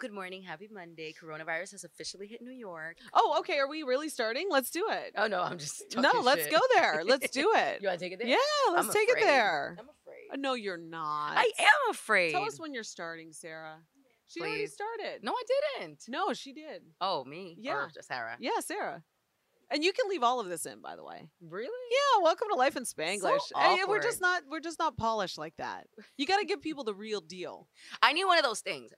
Good morning. Happy Monday. Coronavirus has officially hit New York. Oh, okay. Are we really starting? Let's do it. Oh no, I'm just no. Let's shit. go there. Let's do it. you want to take it there? Yeah, let's I'm take it there. I'm afraid. Uh, No, you're not. I am afraid. Tell us when you're starting, Sarah. She already started. No, I didn't. No, she did. Oh, me? Yeah. Or just Sarah? Yeah, Sarah. And you can leave all of this in, by the way. Really? Yeah, welcome to Life in Spanglish. So Hey, we're just not we're just not polished like that. You got to give people the real deal. I need one of those things.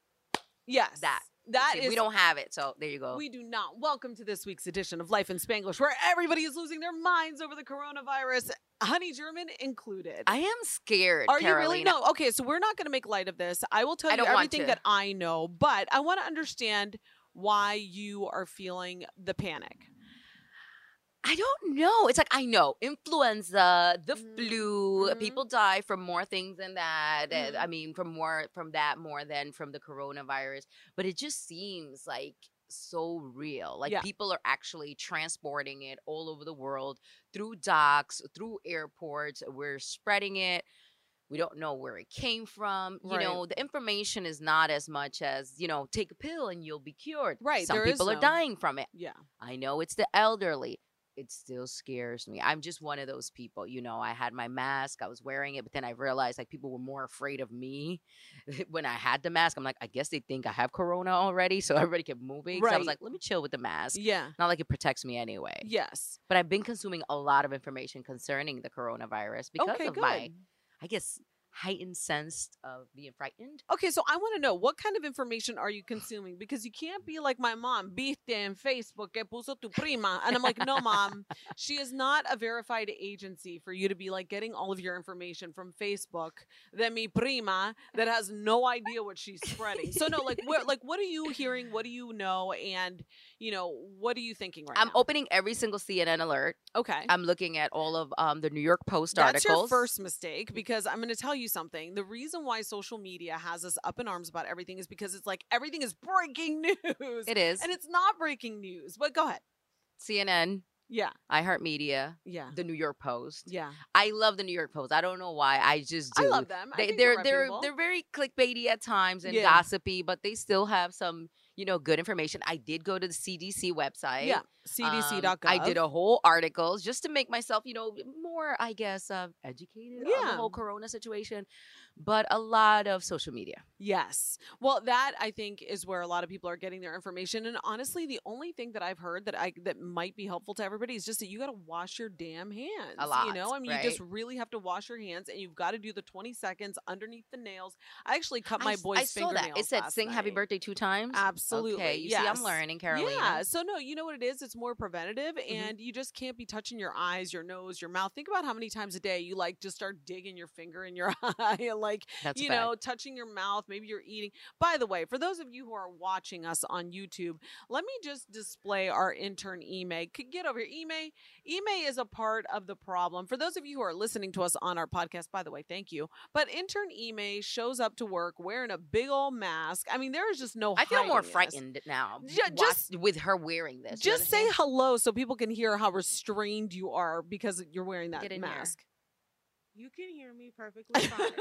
Yes, That. that See, is. we don't have it, so there you go. We do not. Welcome to this week's edition of Life in Spanglish, where everybody is losing their minds over the coronavirus, Honey German included. I am scared. Are you really? No. Okay, so we're not going to make light of this. I will tell I you everything that I know, but I want to understand why you are feeling the panic. I don't know. It's like I know influenza, the Mhm, flu. mhm. People die from more things than that. and Mhm. I mean, from more from that more than from the coronavirus. But it just seems like so real. Like Yeah. people are actually transporting it all over the world through docks, through airports. We're spreading it. We don't know where it came from. You Right. know, the information is not as much as, you know, take a pill and you'll be cured. Right, Some people are no- dying from it. Yeah. I know it's the elderly. It still scares me. I'm just one of those people. You know, I had my mask, I was wearing it, but then I realized like people were more afraid of me when I had the mask. I'm like, I guess they think I have corona already. So everybody kept moving. So I was like, let me chill with the mask. Yeah. Not like it protects me anyway. Yes. But I've been consuming a lot of information concerning the coronavirus because okay. of good. my, I guess, heightened sense of being frightened. Okay, so I want to know what kind of information are you consuming? Because you can't be like my mom, viste en Facebook que puso tu prima. And I'm like, no, mom, she is not a verified agency for you to be like getting all of your information from Facebook. Then mi prima that has no idea what she's spreading. So no, like where like what are you hearing? What do you know? And you know, what are you thinking right now, I'm now? opening every single CNN alert. Okay. I'm looking at all of um, the New York Post That's articles. your first mistake because I'm going to tell you something. The reason why social media has us up in arms about everything is because it's like everything is breaking news. It is. And it's not breaking news. But go ahead. CNN, Yeah. iHeartMedia, Yeah. the New York Post. Yeah. I love the New York Post. I don't know why. I just do. I love them. They, think they're they're they're they're very clickbaity at times and Yeah. gossipy, but they still have some you know good information. I did go to the CDC website. yeah. Um, CDC.gov. I did a whole articles just to make myself, you know, more, I guess, uh, educated on Yeah. the whole Corona situation. But a lot of social media. Yes. Well, that I think is where a lot of people are getting their information. And honestly, the only thing that I've heard that I that might be helpful to everybody is just that you got to wash your damn hands. You lot, You know, I mean, you just really have to wash your hands, and you've got to do the twenty seconds underneath the nails. I actually cut my I boy's I saw that. It said "Sing Happy. Birthday" two times. Absolutely. Okay, you see. I'm learning, Carolina. Yeah. So no, you know what it is? It's more preventative Mm-hmm. and you just can't be touching your eyes, your nose, your mouth. Think about how many times a day you like just start digging your finger in your eye and like That's you know, touching your mouth, maybe you're eating. By the way, for those of you who are watching us on YouTube, let me just display our intern Ime. Could Get over here. Ime, Ime is a part of the problem. For those of you who are listening to us on our podcast, by the way, thank you. But intern Ime shows up to work wearing a big old mask. I mean, there is just no I feel more this. frightened now. Ju- watch- just- with her wearing this. Just say understand? hello so people can hear how restrained you are because you're wearing that mask. You can hear me perfectly fine.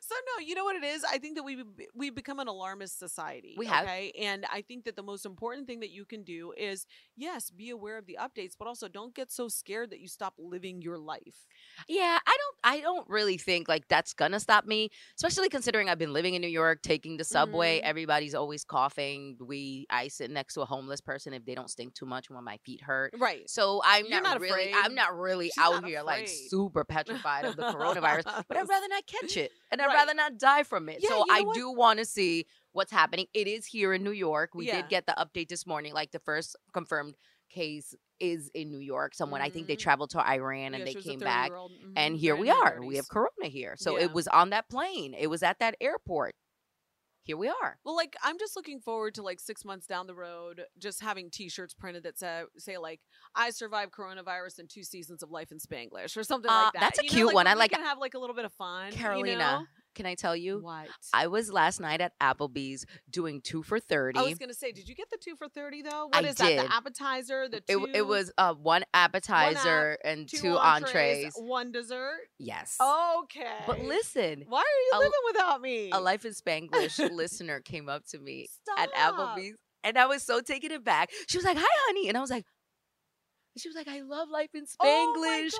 so no, you know what it is. I think that we we become an alarmist society. We have. okay, and I think that the most important thing that you can do is yes, be aware of the updates, but also don't get so scared that you stop living your life. Yeah, I don't I don't really think like that's gonna stop me, especially considering I've been living in New York, taking the subway, Mhm. everybody's always coughing. We I sit next to a homeless person if they don't stink too much when my feet hurt. Right. So I'm You're not, not really afraid. I'm not really She's out not here like afraid. super petrified of the coronavirus, but I'd rather not catch it and I'd Right. rather not die from it. Yeah, so you know I what? do want to see what's happening. It is here in New York. We Yeah. did get the update this morning like the first confirmed case is in New York. Someone I think they Mhm. traveled to Iran and Yeah, they she was a came back 30-year-old, and here we are. We have corona here. So Yeah. it was on that plane. It was at that airport. Here we are. Well, like I'm just looking forward to like six months down the road, just having T-shirts printed that say, say like "I survived coronavirus and two seasons of life in Spanglish" or something Uh, like that. that's a You know, cute like, one. I like- can have like a little bit of fun. Carolina, you know? Can I tell you? what? I was last night at Applebee's doing two for 30. I was gonna say, did you get the two for thirty though? I What is that? The appetizer, the it, two, w- it was uh, one appetizer and two, two, entrees, entrees. one dessert. Yes. Okay. But listen, why are you a- living without me? a Life in Spanglish listener came up to me at Applebee's and I was so taken aback. She was like, Hi, honey. And I was like, she was like, I love Life in Oh Spanglish.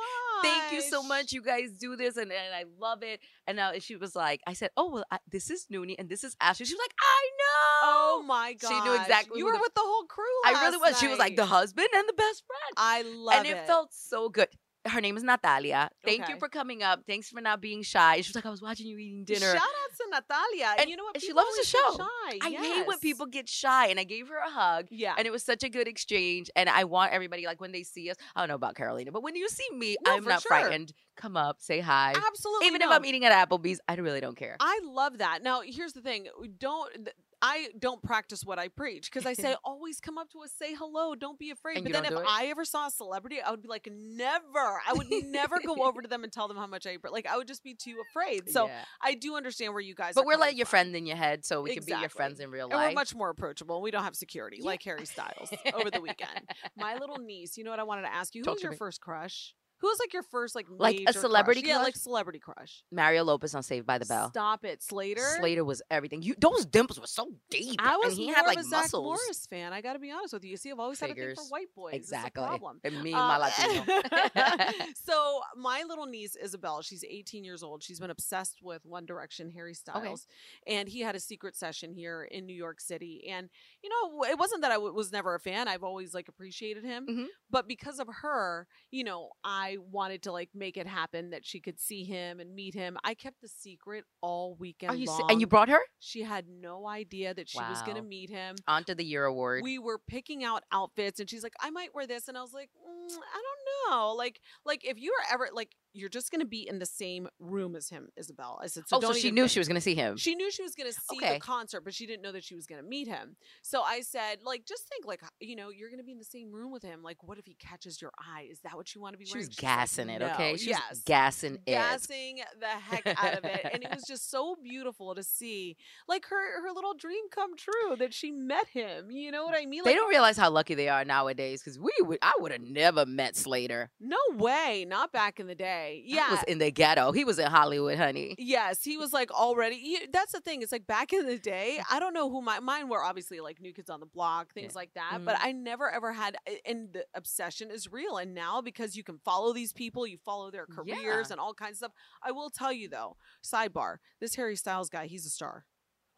Thank you so much. You guys do this, and, and I love it. And now she was like, I said, Oh, well, I, this is Noonie, and this is Ashley. She was like, oh I know. Oh my god! She knew exactly You were the- with the whole crew. I really was. She was like the husband and the best friend. I love it. and it, felt so good. Her name is Natalia. Thank you for coming up. Thanks for not being shy. She was like, I was watching you eating dinner. Shout out to Natalia. And- you know what? she loves the show. Shy. I hate when people get shy, and I gave her a hug. Yeah. And it was such a good exchange. And I want everybody, like when they see us, I don't know about Carolina, but when you see me, No, I'm not sure. frightened. Come up, say hi. Absolutely. Even if. I'm eating at Applebee's, I really don't care. I love that. Now, here's the thing. Don't I don't practice what I preach because I say always come up to us, say hello, don't be afraid. And but then if? I ever saw a celebrity, I would be like, never. I would never go over to them and tell them how much I like. I would just be too afraid. So Yeah. I do understand where you guys. Are. But we're like your friend in your head, so we can be your friends in real life. And we're much more approachable. We don't have security Yeah. like Harry Styles over the weekend. My little niece, you know what I wanted to ask you? Who Talk was your me. first crush? Who was like your first like Like a celebrity crush? Yeah, like celebrity crush. Mario Lopez on Saved by the Bell. Stop it, Slater. Slater was everything. You those dimples were so deep. I was and he more had like of a Zach. Morris fan. I got to be honest with you. You see, I've always had a thing for white boys. Exactly. problem. And me and my Uh, Latino. so my little niece Isabel, she's 18 years old. She's been obsessed with One Direction, Harry Styles, and he had a secret session here in New York City. And you know, it wasn't that I w- was never a fan. I've always like appreciated him, Mhm. but because of her, you know, I wanted to like make it happen that she could see him and meet him. I kept the secret all weekend Are you long. and you brought her She had no idea that she was going to meet him onto the year award. we were picking out outfits and she's like i might wear this and i was like mm, i don't know like like if you are ever like you're just gonna be in the same room as him isabel i said so oh, so she knew think- she was going to see him. she knew she was going to see Okay. the concert but she didn't know that she was going to meet him so i said like just think like you know you're going to be in the same room with him like what if he catches your eye is that what you want to be she wearing was She's like, gassing it, "No." okay? She yes was gassing it. gassing the heck out of it and it was just so beautiful to see like her her little dream come true that she met him you know what i mean Like, They don't realize how lucky they are nowadays because we would, I would have never met Slater. No way, not back in the day. He Yeah. was in the ghetto. He was in Hollywood, honey. Yes, he was like already. you- That's the thing. It's like back in the day. I don't know who my mine were. Obviously, like New Kids on the Block, things like that. But mm-hmm. I never ever had. Uh, and the obsession is real. And now because you can follow these people, you follow their careers Yeah. and all kinds of stuff. I will tell you though. Sidebar: This Harry Styles guy, he's a star.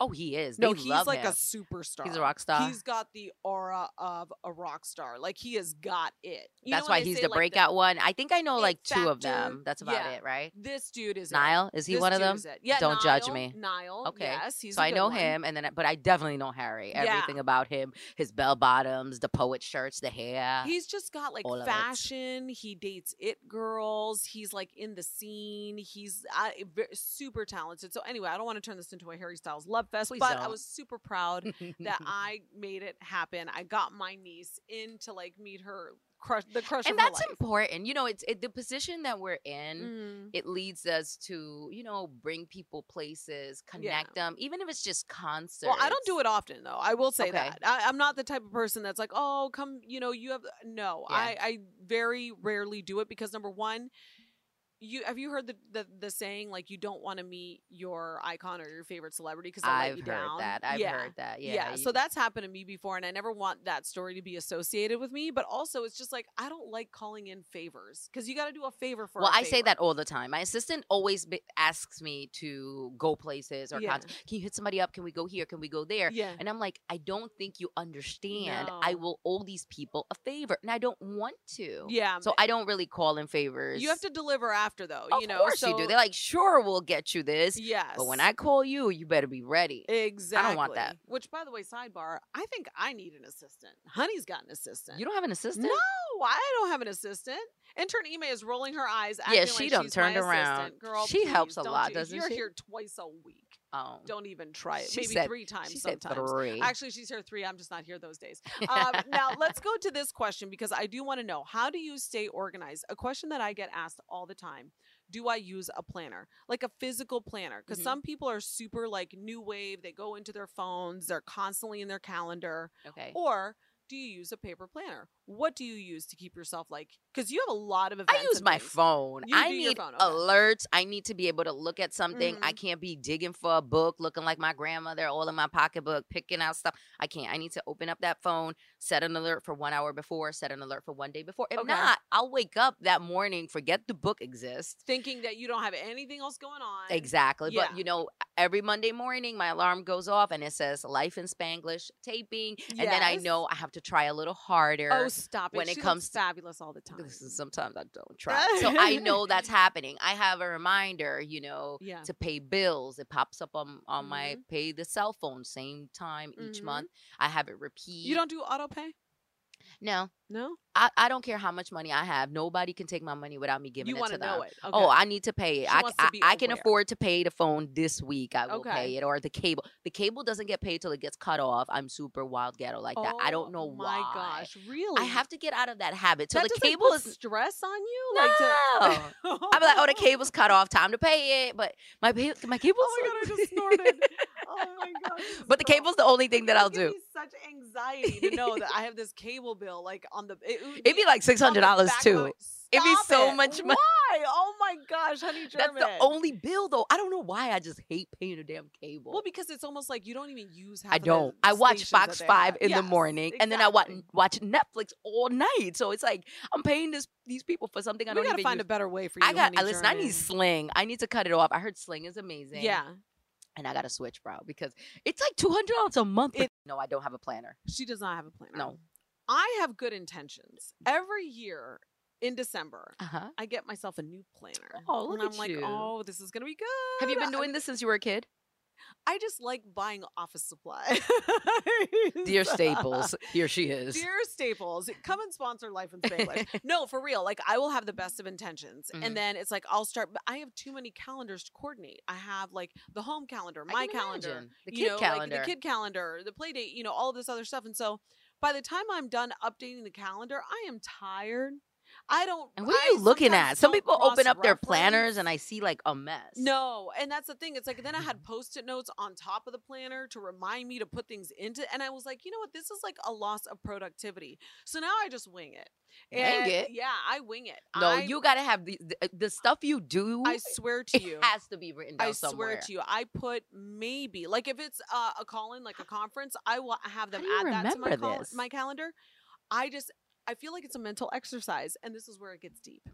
Oh, he is. No, They he's like a superstar. He's a rock star. He's got the aura of a rock star. Like he has got it. You That's why he's the like, breakout one. I think I know like two of them. That's about yeah. it, right? This dude is Nile. Niall, is he This one of them? Yeah, Don't judge me. Nile. Okay. Yes, so I know one. him, and then but I definitely know Harry. Yeah. Everything about him, his bell bottoms, the poet shirts, the hair. He's just got like all of it. fashion. He dates it girls. He's like in the scene. He's uh, super talented. So anyway, I don't want to turn this into a Harry Styles love fest, Please but I don't. was super proud that I made it happen. I got my niece in to like meet her crush, the crush and of her that's important. You know, it's it, the position that we're in. Mhm. It leads us to you know bring people places, connect them, even if it's just concerts. Well, I don't do it often though. I will say Okay. that I, I'm not the type of person that's like, oh, come, you know, you have no. Yeah. I I very rarely do it because number one, you have you heard the the, the saying like you don't want to meet your icon or your favorite celebrity because I've heard down. that. I've yeah. heard that. Yeah. Yeah, you- so that's happened to me before, and I never want that story to be associated with me. But also, it's just like I don't like calling in favors because you got to do a favor for. well, I say that all the time. My assistant always be- asks me to go places or Yeah. Can you hit somebody up? Can we go here? Can we go there? Yeah, And I'm like, I don't think you understand. I will owe these people a favor, and I don't want to. yeah. So I don't really call in favors. you have to deliver after though. Of you know, course so you do. They're like, sure, we'll get you this. yes, But when I call you, you better be ready. Exactly. I don't want that. Which, by the way, sidebar, I think I need an assistant. Honey's got an assistant. You don't have an assistant? No, I don't have an assistant. Intern Ema is rolling her eyes. Yeah, she like done she's turned around. assistant. Girl, She helps a don't lot, you- doesn't she? You're here twice a week. Oh. Don't even try it. She Maybe said- three times She said sometimes. three. Actually, she's here three. I'm just not here those days. Um, now, let's go to this question because I do want to know how do you stay organized? A question that I get asked all the time. Do I use a planner, like a physical planner? Because Mhm. some people are super like new wave. They go into their phones. They're constantly in their calendar. okay. Or do you use a paper planner? What do you use to keep yourself like? Because you have a lot of events. I use my things. phone. You I need phone, okay. alerts. I need to be able to look at something. I Mhm. can't be digging for a book, looking like my grandmother, all in my pocketbook, picking out stuff. I can't. I need to open up that phone, set an alert for one hour before, set an alert for one day before. If Okay. not, I'll wake up that morning, forget the book exists. Thinking that you don't have anything else going on. Exactly. Yeah. But you know, every Monday morning my alarm goes off and it says life in Spanglish taping. And then I know I have to try a little harder. Oh, stop it! when it comes fabulous all the time. Sometimes I don't try. so I know that's happening. I have a reminder, you know, Yeah. to pay bills. It pops up on on my Mhm. pay the cell phone same time each Mhm. month. I have it repeat. You don't do auto pay? No, No. I, I don't care how much money I have. Nobody can take my money without me giving You it to them. know it? Oh, okay. Oh, I need to pay it. She I, I, I can afford to pay the phone this week. I will Okay. pay it, or the cable. The cable doesn't get paid till it gets cut off. I'm super wild ghetto like that. I don't oh know why. Oh my gosh, really? I have to get out of that habit. So that the cable is stress on you. no. Like to, I'm like, oh, the oh cable's cut off. Time to pay it. But my my cable's. Oh my god, I just snorted. Oh my god. but the cable's the only thing that I'll do. Such anxiety to know that I have this cable bill like on the. It would It'd be like six the hundred dollars too. It'd be so it. much money. Why? Oh my gosh, honey German. That's the only bill though. I don't know why. I just hate paying a damn cable. Well, because it's almost like you don't even use. Half I the don't. I watch Fox Five in the Yes, morning, and then I watch watch Netflix all night. So it's like I'm paying this these people for something I We don't gotta even find use. a better way for you. I got. listen, I need Sling. I need to cut it off. I heard Sling is amazing. Yeah, and I got to switch, bro, because it's like two hundred dollars a month. for- no, I don't have a planner. she does not have a planner. No. I have good intentions. Every year in December, Uh huh. I get myself a new planner. Oh, look and I'm at like, you. oh, this is gonna be good. Have you been doing this since you were a kid? I just like buying office supply. Dear Staples, here she is. Dear Staples, come and sponsor Life in Spanglish. no, for real. Like I will have the best of intentions, Mhm. and then it's like I'll start. But I have too many calendars to coordinate. I have like the home calendar, my calendar, imagine. the you kid know, calendar. like the kid calendar, the play date, you know, all of this other stuff. And so by the time I'm done updating the calendar, I am tired. I don't. and what are I you looking at? Some people open up their planners, and I see like a mess. No, and that's the thing. It's like then I Mm-hmm. had post-it notes on top of the planner to remind me to put things into, and I was like, you know what, this is like a loss of productivity. So now I just wing it. Wing And it? Yeah, I wing it. no, I, you got to have the, the the stuff you do. I swear to it you. has to be written down I somewhere. swear to you, I put maybe like if it's uh, a call in, like a conference, I will have them add that to my my calendar. I just I feel like it's a mental exercise, and this is where it gets deep.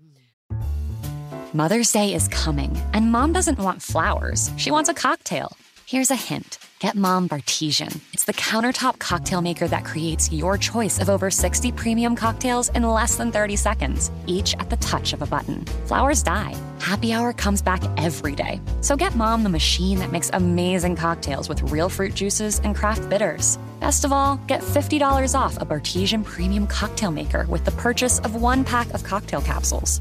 Mother's Day is coming, and mom doesn't want flowers. She wants a cocktail. Here's a hint Get Mom Bartesian. It's the countertop cocktail maker that creates your choice of over 60 premium cocktails in less than 30 seconds, each at the touch of a button. Flowers die. Happy Hour comes back every day. So get Mom the machine that makes amazing cocktails with real fruit juices and craft bitters. Best of all, get $50 off a Bartesian premium cocktail maker with the purchase of one pack of cocktail capsules.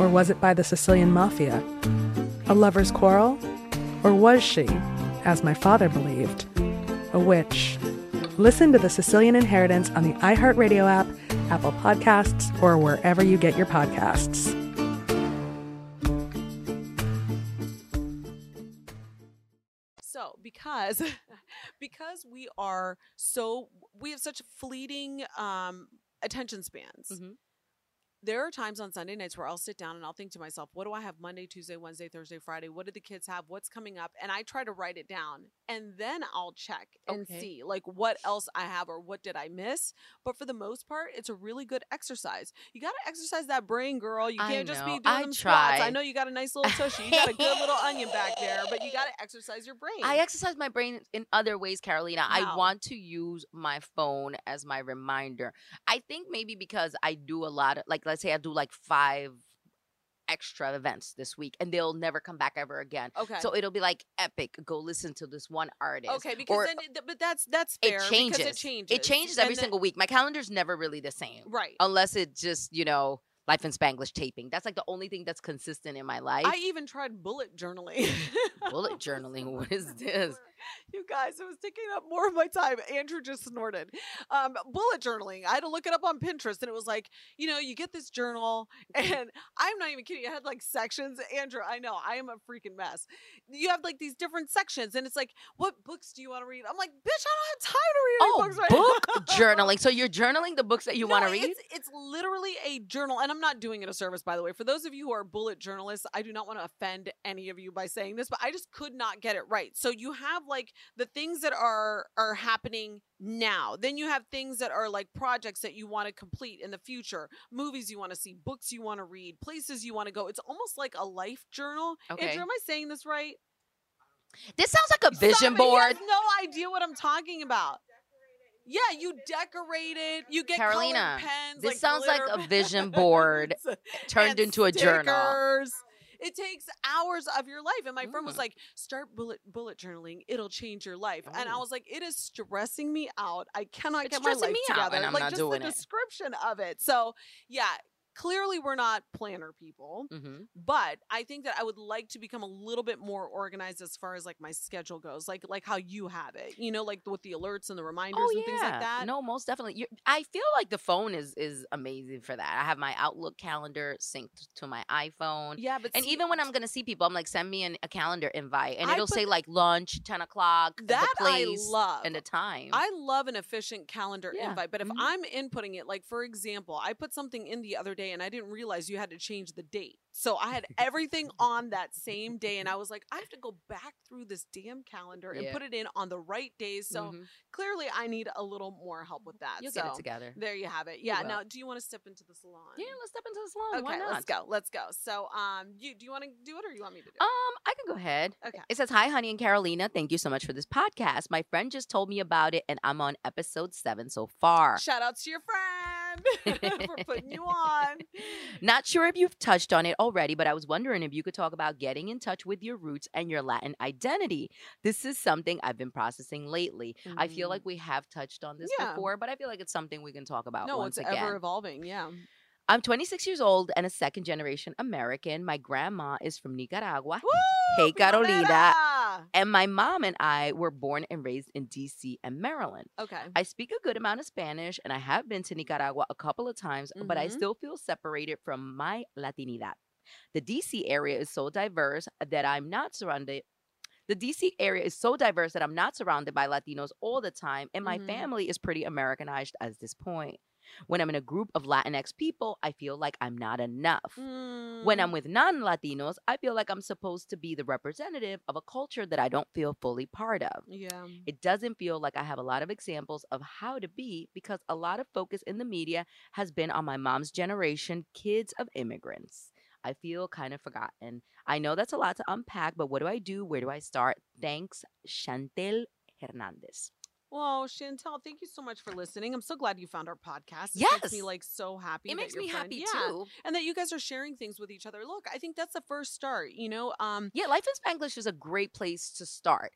Or was it by the Sicilian mafia? A lover's quarrel? Or was she, as my father believed, a witch? Listen to The Sicilian Inheritance on the iHeartRadio app, Apple Podcasts, or wherever you get your podcasts. So because because we are so we have such fleeting um attention spans. Mhm. There are times on Sunday nights where I'll sit down and I'll think to myself, what do I have Monday, Tuesday, Wednesday, Thursday, Friday? What do the kids have? What's coming up? And I try to write it down and then I'll check and Okay. see like what else I have or what did I miss. But for the most part, it's a really good exercise. You got to exercise that brain, girl. You can't just be doing I them squats. I know you got a nice little tushy. You got a good little onion back there, but you got to exercise your brain. I exercise my brain in other ways, Carolina. I want to use my phone as my reminder. I think maybe because I do a lot of, like, let's say I do like five extra events this week and they'll never come back ever again. okay. So it'll be like epic. Go listen to this one artist. Okay, because or then, it, but that's that's it fair because changes. It changes. It changes every then- single week. My calendar's never really the same. Right. Unless it just, you know, Life in Spanglish taping. That's like the only thing that's consistent in my life. I even tried bullet journaling. Bullet journaling. What is this? You guys, it was taking up more of my time. Andrew just snorted. Um, bullet journaling. I had to look it up on Pinterest, and it was like, you know, you get this journal, and I'm not even kidding. It had like sections. Andrew, I know I am a freaking mess. You have like these different sections, and it's like, what books do you want to read? I'm like, bitch, I don't have time to read Oh, books right book now. journaling. So you're journaling the books that you want to read? It's, it's literally a journal, and I'm not doing it a service, by the way. For those of you who are bullet journalists, I do not want to offend any of you by saying this, but I just could not get it right. So you have like the things that are are happening now. Then you have things that are like projects that you want to complete in the future, movies you want to see, books you want to read, places you want to go. It's almost like a life journal. Okay. Andrew, am I saying this right? This sounds like a vision he board. no idea what I'm talking about. Yeah, you decorate it. You get colored Carolina, pens. this like sounds like a vision board turned into a journal. It takes hours of your life. And my friend was like, start bullet bullet journaling. It'll change your life. And I Oh. was like, it is stressing me out. I cannot It's get my life me out, together. like just the it. description of it. So yeah, clearly we're not planner people, hmm but I think that I would like to become a little bit more organized as far as like my schedule goes, like like how you have it. You know, like with the alerts and the reminders Oh and yeah, things like that. no, most definitely. you I feel like the phone is is amazing for that. I have my Outlook calendar synced to my iPhone. Yeah, but And see, even when I'm gonna see people, I'm like, send me an, a calendar invite, and I it'll put say like lunch, ten o'clock, that the place, I love. and the time. I love an efficient calendar Yeah. invite, but if Mhm. I'm inputting it, like for example, I put something in the other day and I didn't realize you had to change the date. So I had everything on that same day, and I was like, I have to go back through this damn calendar and Yeah. put it in on the right days. So Mhm. clearly, I need a little more help with that. You'll so get it together. there you have it. Yeah. Now, do you want to step into the salon? Yeah, let's step into the salon. Why Okay, not? let's go. Let's go. So, um, you do you want to do it or you want me to do it? Um, I can go ahead. Okay. It says, Hi, honey and Carolina. Thank you so much for this podcast. My friend just told me about it, and I'm on episode seven so far. Shout outs to your friend for putting you on. Not sure if you've touched on it already, but I was wondering if you could talk about getting in touch with your roots and your Latin identity. This is something I've been processing lately. I feel Mm. like we have touched on this Yeah. before, but I feel like it's something we can talk about No, it's again. ever evolving. Yeah. I'm 26 years old and a second generation American. My grandma is from Nicaragua. Woo! Hey, Carolina. And my mom and I were born and raised in DC and Maryland. Okay. I speak a good amount of Spanish and I have been to Nicaragua a couple of times, but I Mhm. still feel separated from my Latinidad. The DC area is so diverse that I'm not surrounded. The DC area is so diverse that I'm not surrounded by Latinos all the time, and my Mhm. family is pretty Americanized at this point. When I'm in a group of Latinx people, I feel like I'm not enough. When I'm Mm, with non Latinos, I feel like I'm supposed to be the representative of a culture that I don't feel fully part of. yeah. It doesn't feel like I have a lot of examples of how to be because a lot of focus in the media has been on my mom's generation, kids of immigrants. I feel kind of forgotten. I know that's a lot to unpack, but what do I do? Where do I start? Thanks, Chantel Hernandez. Well, Chantel, thank you so much for listening. I'm so glad you found our podcast. It makes me like so happy. It makes me friend- happy yeah, too. and that you guys are sharing things with each other. Look, I think that's the first start. You know, um, Yeah, Life in Spanglish is a great place to start.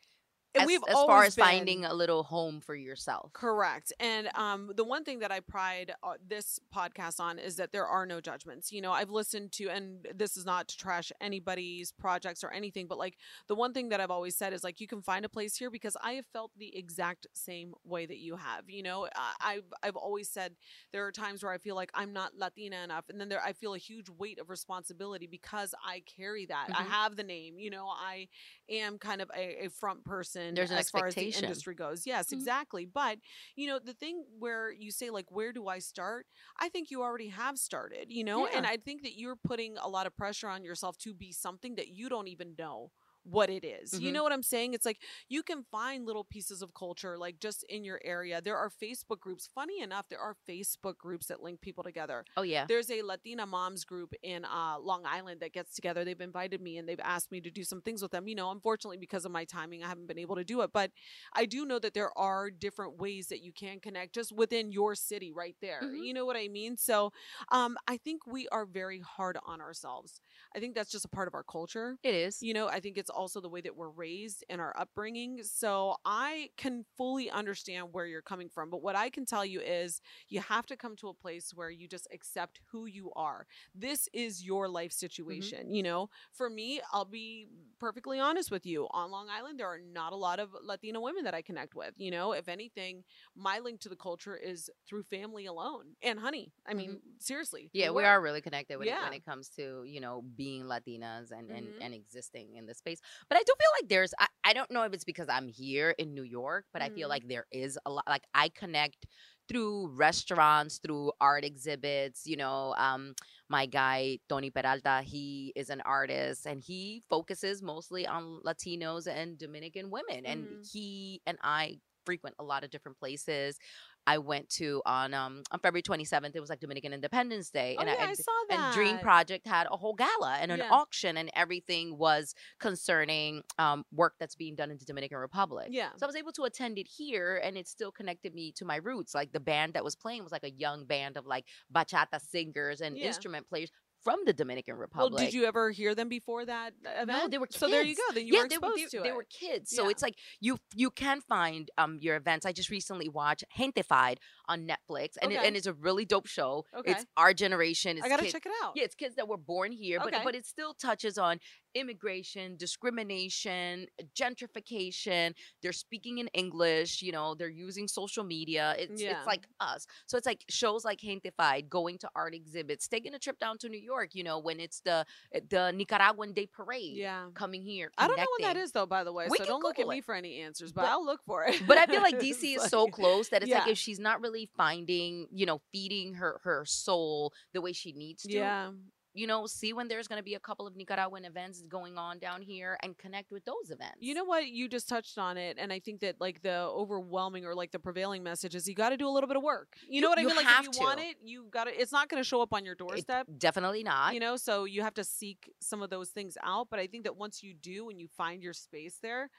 And As, we've as far as finding a little home for yourself. Correct. And um, the one thing that I pride uh, this podcast on is that there are no judgments. You know, I've listened to, and this is not to trash anybody's projects or anything, but like the one thing that I've always said is like you can find a place here because I have felt the exact same way that you have. You know, I- I've I've always said there are times where I feel like I'm not Latina enough, and then there I feel a huge weight of responsibility because I carry that. I Mhm. have the name. You know, I am kind of a, a front person There's as far as the industry goes. Yes, Mhm. exactly. But you know, the thing where you say like, where do I start? I think you already have started. You know, and I think that you're putting a lot of pressure on yourself to be something that you don't even know what it is. You Mhm. know what I'm saying? It's like you can find little pieces of culture like just in your area. There are Facebook groups. Funny enough, there are Facebook groups that link people together. Oh, yeah. There's a Latina moms group in uh, Long Island that gets together. They've invited me and they've asked me to do some things with them. You know, unfortunately, because of my timing, I haven't been able to do it. But I do know that there are different ways that you can connect just within your city right there. Mhm. You know what I mean? So um, I think we are very hard on ourselves. I think that's just a part of our culture. It is. You know, I think it's also the way that we're raised and our upbringing. So I can fully understand where you're coming from. But what I can tell you is you have to come to a place where you just accept who you are. This is your life situation. You know, for me, I'll be perfectly honest with you. On Long Island, there are not a lot of Latina women that I connect with. You know, if anything, my link to the culture is through family alone and honey. I mean, seriously. Yeah, we are really connected when, it, when it comes to you know being Latinas and, and Mhm. and existing in the space. But I do feel like there's I, I don't know if it's because I'm here in New York, but I feel Mhm. like there is a lot like I connect through restaurants, through art exhibits. You know, um, my guy Tony Peralta, he is an artist and he focuses mostly on Latinos and Dominican women, and Mhm. he and I frequent a lot of different places. I went to on um on February 27th. It was like Dominican Independence Day, Oh, and yeah, I, I saw that. and Dream Project had a whole gala and an Yeah. auction, and everything was concerning um, work that's being done in the Dominican Republic. Yeah. So I was able to attend it here, and it still connected me to my roots. Like the band that was playing was like a young band of like bachata singers and Yeah. instrument players from the Dominican Republic. Well, did you ever hear them before that event? No, they were kids. So there you go. Then you yeah, were they exposed were, they, to they it. were kids. So Yeah. it's like you you can find um your events. I just recently watched Gentefied on Netflix, and it, and it's a really dope show. Okay. It's our generation. It's I gotta kids, check it out. Yeah, it's kids that were born here, but Okay. but it still touches on immigration, discrimination, gentrification. They're speaking in English. You know, they're using social media. It's Yeah. it's like us. So it's like shows like Gentefied, going to art exhibits, taking a trip down to New York. You know, when it's the eh, the Nicaraguan Day Parade Yeah. coming here. I don't know when that is though, by the way. We so don't look at Google me for any answers, but, But- I'll look for it. But I feel like DC is so close that it's like if she's not really finding, you know, feeding her her soul the way she needs to, Yeah. You know, see when there's going to be a couple of Nicaraguan events going on down here and connect with those events. You know what? You just touched on it, and I think that like the overwhelming or like the prevailing message is you got to do a little bit of work. You, know You- what I mean? Like if you want it, you got to. It's not going to show up on your It- doorstep. definitely not. you know, so you have to seek some of those things out. But I think that once you do and you find your space there,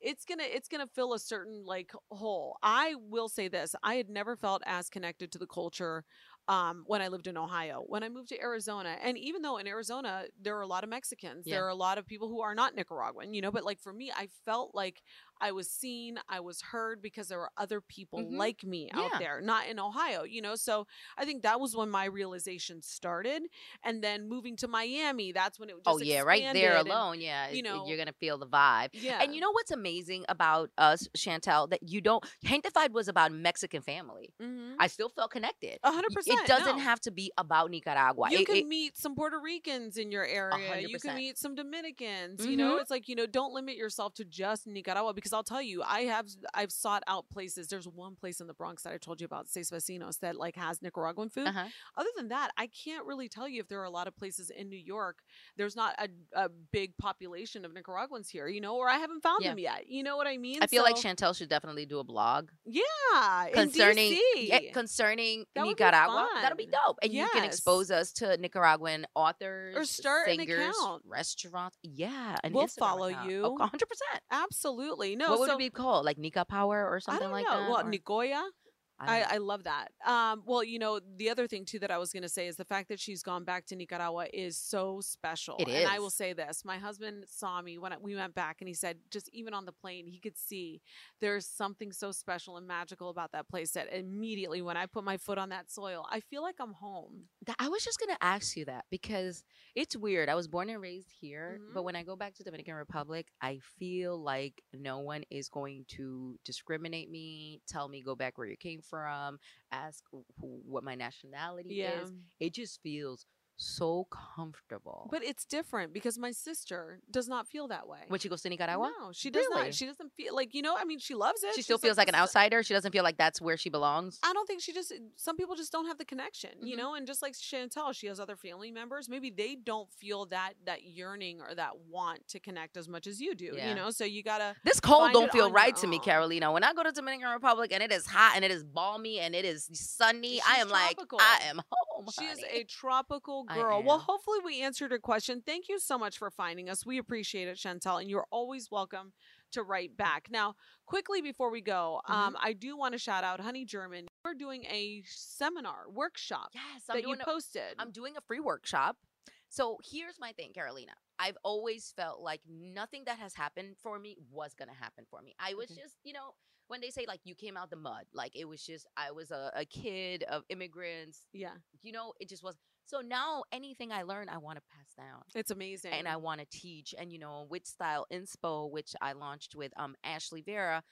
it's gonna it's gonna fill a certain like hole. I will say this: I had never felt as connected to the culture um, when I lived in Ohio. When I moved to Arizona, and even though in Arizona there are a lot of Mexicans, Yeah. there are a lot of people who are not Nicaraguan, you know. But like for me, I felt like I was seen, I was heard because there were other people Mhm. like me out Yeah. there, not in Ohio, you know. So I think that was when my realization started, and then moving to Miami, that's when it just oh yeah, right there expanded and- alone, yeah, you know- you're going to feel the vibe. yeah, And you know what's amazing about us, Chantel, that you don't Gentefied was about Mexican family. Mhm. I still felt connected. A 100%. It doesn't no. have to be about Nicaragua. you It- can it- meet some Puerto Ricans in your area. You can meet some Dominicans. You know, Mhm. it's like you know, don't limit yourself to just Nicaragua because I'll tell you, I have I've sought out places. There's one place in the Bronx that I told you about, Seis Vecinos, that like has Nicaraguan food. uh-huh. Other than that, I can't really tell you if there are a lot of places in New York. There's not a, a big population of Nicaraguans here, you know, or I haven't found Yeah. them yet. You know what I mean? I feel like Chantel should definitely do a blog yeah, in concerning yeah, concerning That Nicaragua. That'll be dope, and you can expose us to Nicaraguan authors, or start an singers, account. restaurants. Yeah, We'll Instagram follow account. you. Oh, 100%. Absolutely. No, what would so it be called? Like Nika Power or something like know. that? Well, Or- Nicoya. I I. I love that. Um, well, you know, the other thing too that I was going to say is the fact that she's gone back to Nicaragua is so special. It And I will say this: my husband saw me when I, we went back, and he said, just even on the plane, he could see there's something so special and magical about that place. That immediately, when I put my foot on that soil, I feel like I'm home. I was just gonna ask you that because it's weird. I was born and raised here, Mhm. but when I go back to Dominican Republic, I feel like no one is going to discriminate me, tell me go back where you came from, ask wh- wh- what my nationality Yeah. is. It just feels so comfortable. But it's different because my sister does not feel that way. when she goes to Nicaragua, No, she does Really? not. She doesn't feel like you know. I mean, she loves it. she still She's feels like an outsider. She doesn't feel like that's where she belongs. I don't think she just. Some people just don't have the connection, you Mhm. know. And just like Chantel, she has other family members. Maybe they don't feel that that yearning or that want to connect as much as you do, Yeah. you know. So you gotta. This cold don't feel right to me. Carolina. When I go to Dominican Republic and it is hot and it is balmy and it is sunny, I She's am like. I am home. She is a tropical I girl. Well, hopefully we answered her question. Thank you so much for finding us. We appreciate it, Chantel, and you're always welcome to write back. Now, quickly before we go, Mm-hmm. um, I do want to shout out Honey German. We're doing a seminar workshop yes, I'm that you a- posted. I'm doing a free workshop. So here's my thing, Carolina. I've always felt like nothing that has happened for me was gonna happen for me. I was Okay. just, you know, when they say like you came out the mud, like it was just I was a, a kid of immigrants. yeah, You know, it just was. So now anything I learn, I want to pass down. it's amazing. and I want to teach. And you know, with Style Inspo, which I launched with um Ashley Vera,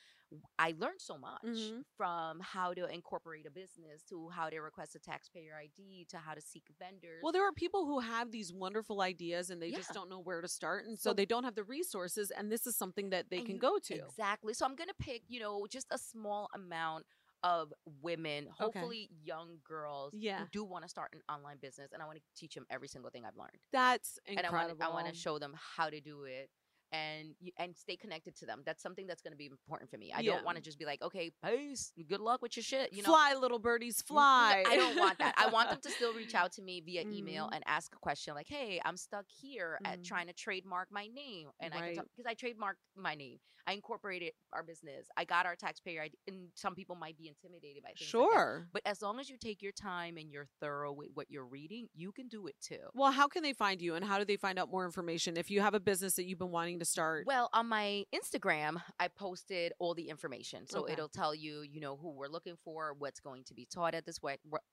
I learned so much Mhm. from how to incorporate a business to how to request a taxpayer ID to how to seek vendors. Well, there are people who have these wonderful ideas and they just don't know where to start. And so, So- they don't have the resources. And this is something that they can you- go to. Exactly. So I'm gonna pick, you know, just a small amount of women, hopefully young girls Yeah. who do want to start an online business, and I want to teach them every single thing I've learned. That's and incredible. want I want to show them how to do it and and stay connected to them. That's something that's going to be important for me. I Yeah. don't want to just be like, okay, peace, good luck with your shit. You know, fly, little birdies, fly. I don't want that. I want them to still reach out to me via email Mhm. and ask a question like, "Hey, I'm stuck here at Mhm. trying to trademark my name," and I can Right. because I trademarked my name. I incorporated our business. I got our taxpayer ID. And some people might be intimidated by things. like that. Sure. But as long as you take your time and you're thorough with what you're reading, you can do it too. Well, how can they find you and how do they find out more information if you have a business that you've been wanting to start? Well, on my Instagram, I posted all the information. So Okay. it'll tell you, you know, who we're looking for, what's going to be taught at this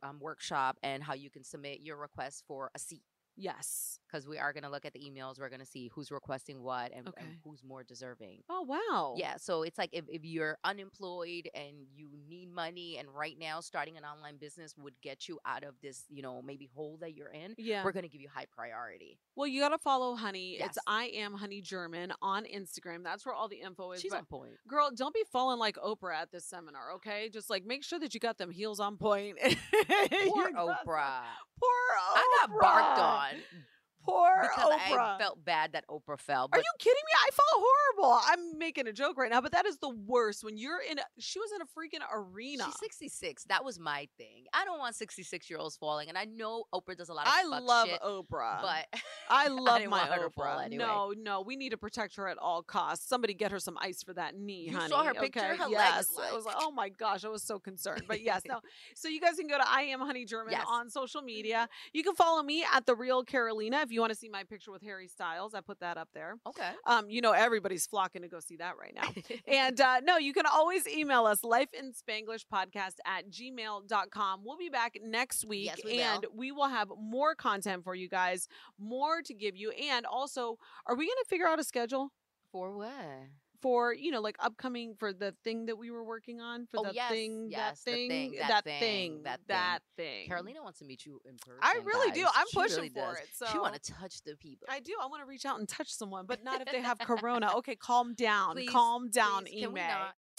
um, workshop, and how you can submit your request for a seat. Yes. Because we are going to look at the emails. We're going to see who's requesting what and, and who's more deserving. Oh, wow. Yeah, so it's like if, if you're unemployed and you need money, and right now starting an online business would get you out of this, you know, maybe hole that you're in, Yeah. we're going to give you high priority. Well, you got to follow Honey. It's I am Honey German on Instagram. That's where all the info is. She's on point. Girl, don't be falling like Oprah at this seminar, okay? Just like make sure that you got them heels on point. Poor You got some- Oprah. Poor Oprah. I got barked on. Poor because Oprah. I felt bad that Oprah fell. Are you kidding me? I felt horrible. I'm making a joke right now, but that is the worst. When you're in, a, she was in a freaking arena. she's 66. That was my thing. I don't want 66 year olds falling, and I know Oprah does a lot of. I love shit, Oprah. but I love didn't my want her to fall Oprah. anyway. No, no, we need to protect her at all costs. Somebody get her some ice for that knee, You honey. saw her picture? Okay? Her yes. I was like, oh my gosh, I was so concerned. But yes, no. So you guys can go to I am Honey German Yes. on social media. You can follow me at the Real Carolina if you want to see my picture with Harry Styles. I put that up there. okay. Um, you know, everybody's flocking to go see that right now. And uh, no, you can always email us life in Spanglish podcast at gmail.com. We'll be back next week Yes, we will. and we will have more content for you guys, more to give you. And also, are we going to figure out a schedule For what? For, you know, like upcoming for the thing that we were working on? For Oh, the yes, thing, yes, that thing, thing, that that thing, thing, that that thing. Carolina wants to meet you in person. I really do. I'm She pushing really for does. it, She so- want to touch the people. I do. I want to reach out and touch someone, but not if they have corona. Okay, calm down. Please, calm down, please,